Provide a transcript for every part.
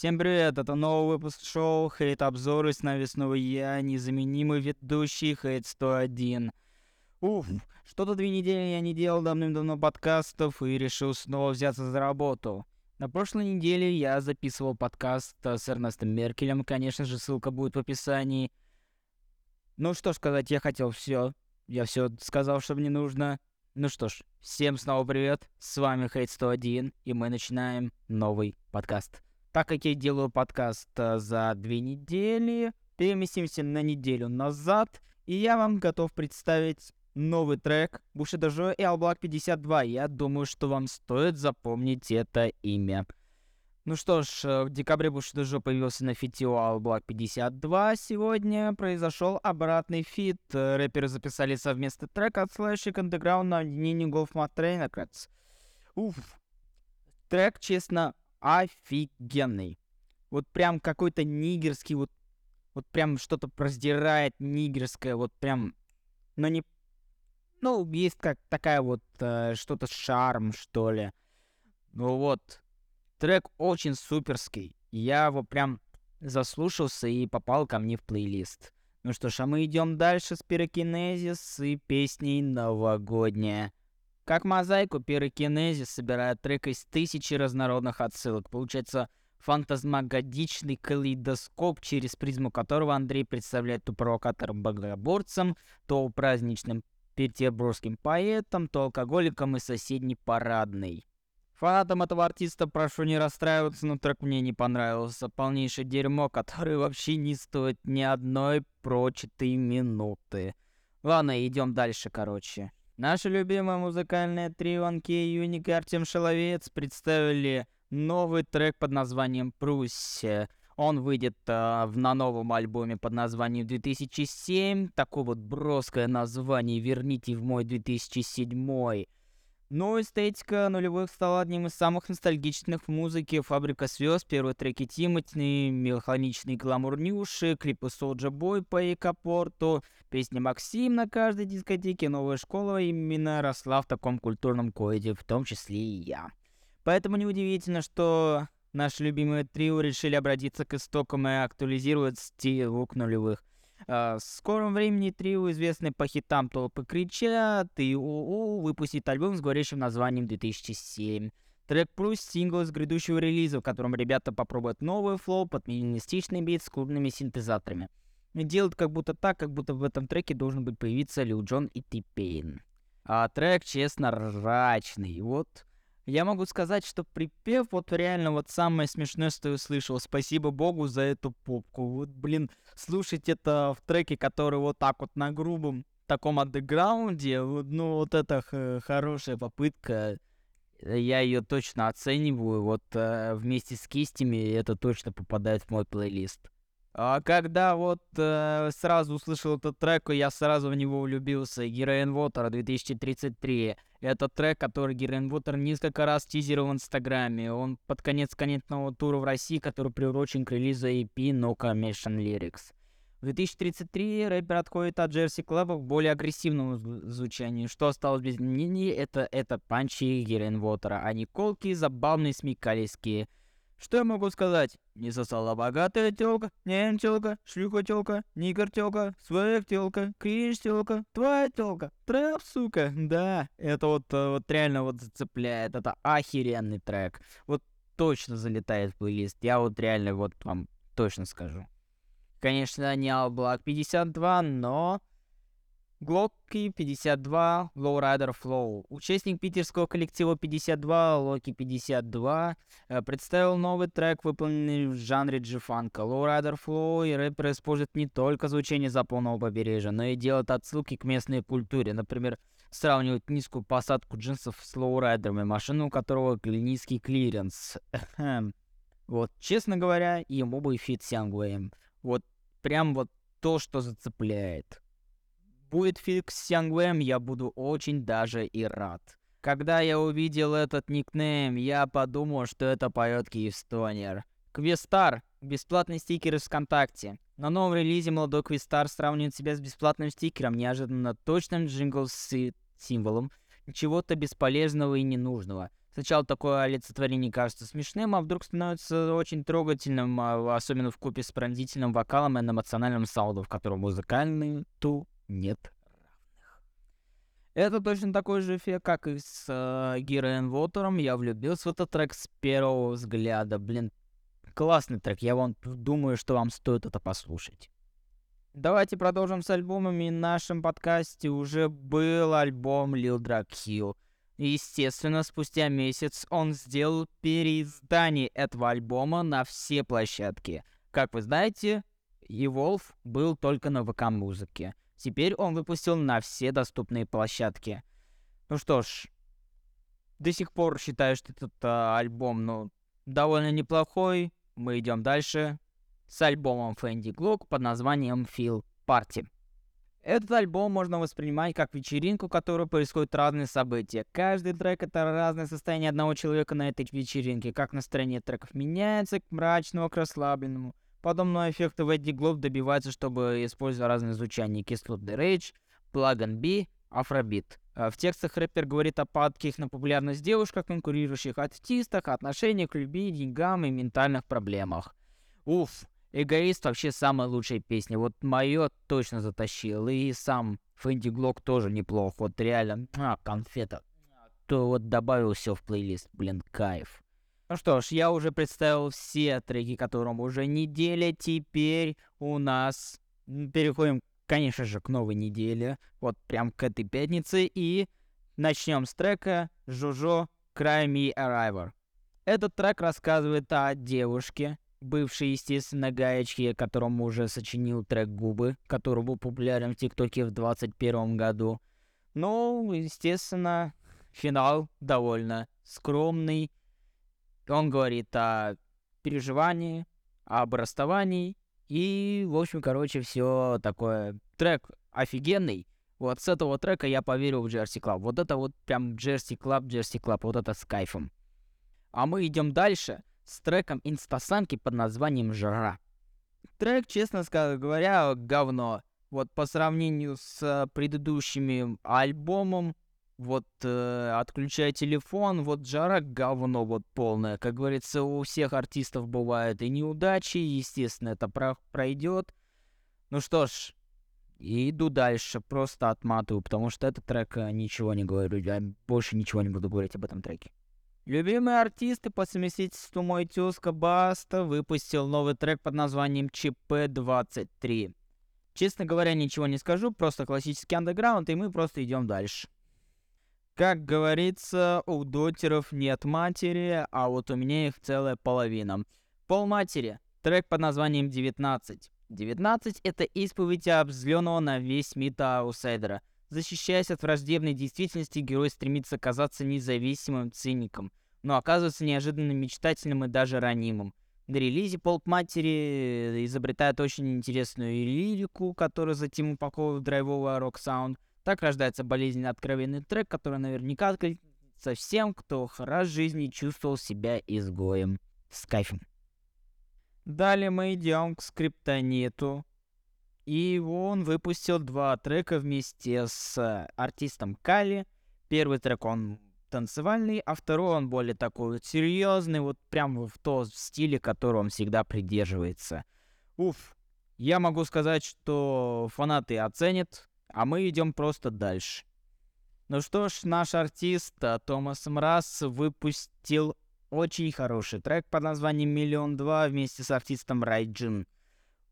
Всем привет, это новый выпуск шоу Хейт Обзоры, с нами снова я, незаменимый ведущий Хейт 101. Уф, что-то две недели я не делал давным-давно подкастов и решил снова взяться за работу. На прошлой неделе я записывал подкаст э, с Эрнестом Меркелем, конечно же, ссылка будет в описании. Ну что ж сказать, я хотел все. Я все сказал, что мне нужно. Ну что ж, всем снова привет, с вами Хейт 101, и мы начинаем новый подкаст. Так как я делаю подкаст э, за две недели, переместимся на неделю назад, и я вам готов представить новый трек Bushido и Black 52. Я думаю, что вам стоит запомнить это имя. Ну что ж, э, в декабре Bushido появился на feat е у Black 52. Сегодня произошел обратный feat. Э, рэперы записали совместный трек от Slashing Underground на объединении Golf Mat Records. Уф. Трек, честно, офигенный. Вот прям какой-то нигерский, вот, вот прям что-то раздирает нигерское, вот прям, но не... Ну, есть как такая вот э, что-то шарм, что ли. Ну вот, трек очень суперский. Я его прям заслушался и попал ко мне в плейлист. Ну что ж, а мы идем дальше с пирокинезис и песней новогодняя. Как мозаику, пирокинезис собирает трек из тысячи разнородных отсылок. Получается фантазмагодичный калейдоскоп, через призму которого Андрей представляет то провокатором-богоборцем, то праздничным петербургским поэтом, то алкоголиком и соседней парадной. Фанатам этого артиста прошу не расстраиваться, но трек мне не понравился. Полнейшее дерьмо, которое вообще не стоит ни одной прочитой минуты. Ладно, идем дальше, короче. Наше любимое музыкальное трио Анке Юник и Артем Шаловец представили новый трек под названием «Пруссия». Он выйдет э, в, на новом альбоме под названием 2007. Такое вот броское название «Верните в мой 2007». Но эстетика нулевых стала одним из самых ностальгичных в музыке. Фабрика звезд, первые треки Тимати, меланхоличный гламур Нюши, клипы Солджа Бой по Экопорту, песня Максим на каждой дискотеке, новая школа именно росла в таком культурном коде, в том числе и я. Поэтому неудивительно, что наши любимые трио решили обратиться к истокам и актуализировать стиль look нулевых. А, в скором времени трио, известные по хитам «Толпы кричат» и «УУ», выпустит альбом с говорящим названием «2007». Трек плюс сингл из грядущего релиза, в котором ребята попробуют новый flow под минималистичный бит с клубными синтезаторами. Делают как будто так, как будто в этом треке должен быть появиться Лил Джон и Ти-Пейн. А трек, честно, рачный. Вот я могу сказать, что припев вот реально вот самое смешное, что я услышал. Спасибо богу за эту попку. Вот, блин, слушать это в треке, который вот так вот на грубом таком андеграунде, ну вот это хорошая попытка. Я ее точно оцениваю. Вот э, вместе с кистями это точно попадает в мой плейлист. А когда вот э, сразу услышал этот трек, я сразу в него влюбился. Героин Water 2033. Это трек, который Героин Water несколько раз тизерил в Инстаграме. Он под конец конечного тура в России, который приурочен к релизу EP No Commission Lyrics. В 2033 рэпер отходит от Джерси Клаба в более агрессивном звучании. Что осталось без мнений, это, это панчи Героин Вотера, не колки, забавные, смекалийские. Что я могу сказать? Не сосала богатая телка, нем телка, шлюха телка, нигер телка, свек телка, кринж телка, твоя телка, трэп, сука. Да, это вот, э, вот реально вот зацепляет. Это охеренный трек. Вот точно залетает в плейлист. Я вот реально вот вам точно скажу. Конечно, не All Black 52, но Глоки 52, Lowrider Flow. Участник питерского коллектива 52, Локи 52, э, представил новый трек, выполненный в жанре G-funk а. Lowrider Flow и рэпер используют не только звучание западного побережья, но и делают отсылки к местной культуре. Например, сравнивают низкую посадку джинсов с лоурайдерами, машину у которого низкий клиренс. вот, честно говоря, ему бы фит Сянгвеем. Вот, прям вот то, что зацепляет будет фикс с Янгвэм, я буду очень даже и рад. Когда я увидел этот никнейм, я подумал, что это поет Киевстонер. Квестар. Бесплатный стикер из ВКонтакте. На новом релизе молодой Квестар сравнивает себя с бесплатным стикером, неожиданно точным джингл с символом чего-то бесполезного и ненужного. Сначала такое олицетворение кажется смешным, а вдруг становится очень трогательным, а, особенно в купе с пронзительным вокалом и эмоциональным саудом, в котором музыкальный ту нет равных. Это точно такой же эффект, как и с э, Гироэн Вотером. Я влюбился в этот трек с первого взгляда. Блин, классный трек. Я вам думаю, что вам стоит это послушать. Давайте продолжим с альбомами. В нашем подкасте уже был альбом Lil Drag Hill. Естественно, спустя месяц он сделал переиздание этого альбома на все площадки. Как вы знаете, Evolve был только на ВК-музыке. Теперь он выпустил на все доступные площадки. Ну что ж, до сих пор считаю, что этот а, альбом, ну, довольно неплохой. Мы идем дальше с альбомом Фэнди Глок под названием Feel Party. Этот альбом можно воспринимать как вечеринку, в которой происходят разные события. Каждый трек — это разное состояние одного человека на этой вечеринке. Как настроение треков меняется, к мрачному, к расслабленному. Подобного эффекта FENDIGLOCK добивается, чтобы использовать разные звучания. Кислотный rage, PluggnB, Афробит. В текстах рэпер говорит о падких на популярность девушках, конкурирующих артистах, отношениях любви к деньгам и ментальных проблемах. Уф, Эгоист вообще самая лучшая песня. Вот мое точно затащил. И сам FENDIGLOCK тоже неплох. Вот реально, а, конфета. То вот добавил все в плейлист. Блин, кайф. Ну что ж, я уже представил все треки, которым уже неделя. Теперь у нас переходим, конечно же, к новой неделе. Вот прям к этой пятнице. И начнем с трека Жужо Cry Arriver. Этот трек рассказывает о девушке, бывший, естественно, гаечки, которому уже сочинил трек «Губы», который был популярен в ТикТоке в 2021 году. Ну, естественно, финал довольно скромный. Он говорит о переживании, об расставании и, в общем, короче, все такое. Трек офигенный. Вот с этого трека я поверил в Jersey Club. Вот это вот прям Jersey Club, Jersey Club, вот это с кайфом. А мы идем дальше с треком Инстасамки под названием «Жара». Трек, честно говоря, говно. Вот по сравнению с предыдущими альбомом, вот э, отключая телефон, вот жара говно вот полное. Как говорится, у всех артистов бывают и неудачи, естественно, это про пройдет. Ну что ж, иду дальше, просто отматываю, потому что этот трек э, ничего не говорю, я больше ничего не буду говорить об этом треке. Любимый артист и по совместительству мой тезка Баста выпустил новый трек под названием ЧП-23. Честно говоря, ничего не скажу, просто классический андеграунд, и мы просто идем дальше. Как говорится, у дотеров нет матери, а вот у меня их целая половина. Пол матери. Трек под названием 19. 19 это исповедь обзленного на весь мита аутсайдера. Защищаясь от враждебной действительности, герой стремится казаться независимым циником, но оказывается неожиданно мечтательным и даже ранимым. На релизе Полп Матери изобретает очень интересную лирику, которая затем упаковывает в драйвовый рок-саунд. Так рождается болезненно откровенный трек, который наверняка откликнется всем, кто раз в жизни чувствовал себя изгоем. С кайфом. Далее мы идем к скриптониту, и он выпустил два трека вместе с артистом Кали. Первый трек он танцевальный, а второй он более такой вот серьезный, вот прям в том стиле, который он всегда придерживается. Уф, я могу сказать, что фанаты оценят, а мы идем просто дальше. Ну что ж, наш артист а, Томас Мраз выпустил очень хороший трек под названием «Миллион два» вместе с артистом Райджин.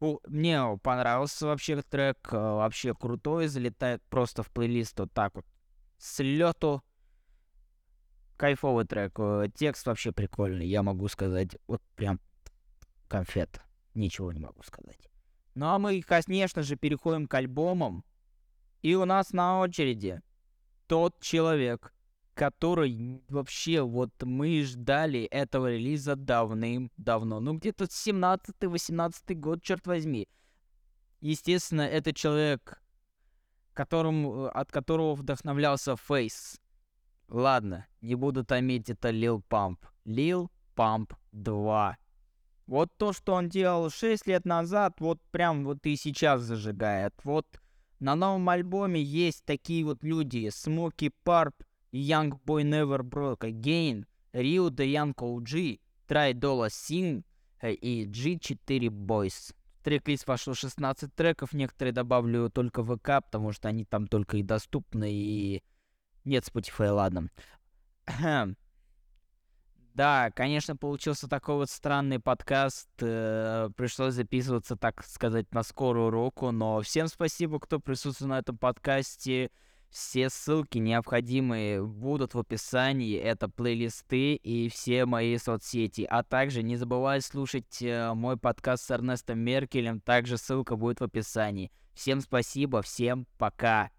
Мне понравился вообще трек, э, вообще крутой, залетает просто в плейлист вот так вот. С лету. Кайфовый трек. Э, текст вообще прикольный, я могу сказать. Вот прям конфет. Ничего не могу сказать. Ну а мы, конечно же, переходим к альбомам. И у нас на очереди тот человек, который вообще вот мы ждали этого релиза давным-давно. Ну, где-то 17-18 год, черт возьми. Естественно, это человек, которым, э, от которого вдохновлялся Фейс. Ладно, не буду томить, это Лил Памп. Лил Памп 2. Вот то, что он делал 6 лет назад, вот прям вот и сейчас зажигает. Вот на новом альбоме есть такие вот люди. Смоки Парп, Young Boy Never Broke Again, Rio de Young OG, Try Dollar Sing э, и G4 Boys. В трек-лист вошло 16 треков, некоторые добавлю только в ВК, потому что они там только и доступны, и нет Spotify, ладно. Да, конечно, получился такой вот странный подкаст. Э, пришлось записываться, так сказать, на скорую руку. Но всем спасибо, кто присутствует на этом подкасте. Все ссылки необходимые будут в описании. Это плейлисты и все мои соцсети. А также не забывай слушать э, мой подкаст с Эрнестом Меркелем. Также ссылка будет в описании. Всем спасибо, всем пока.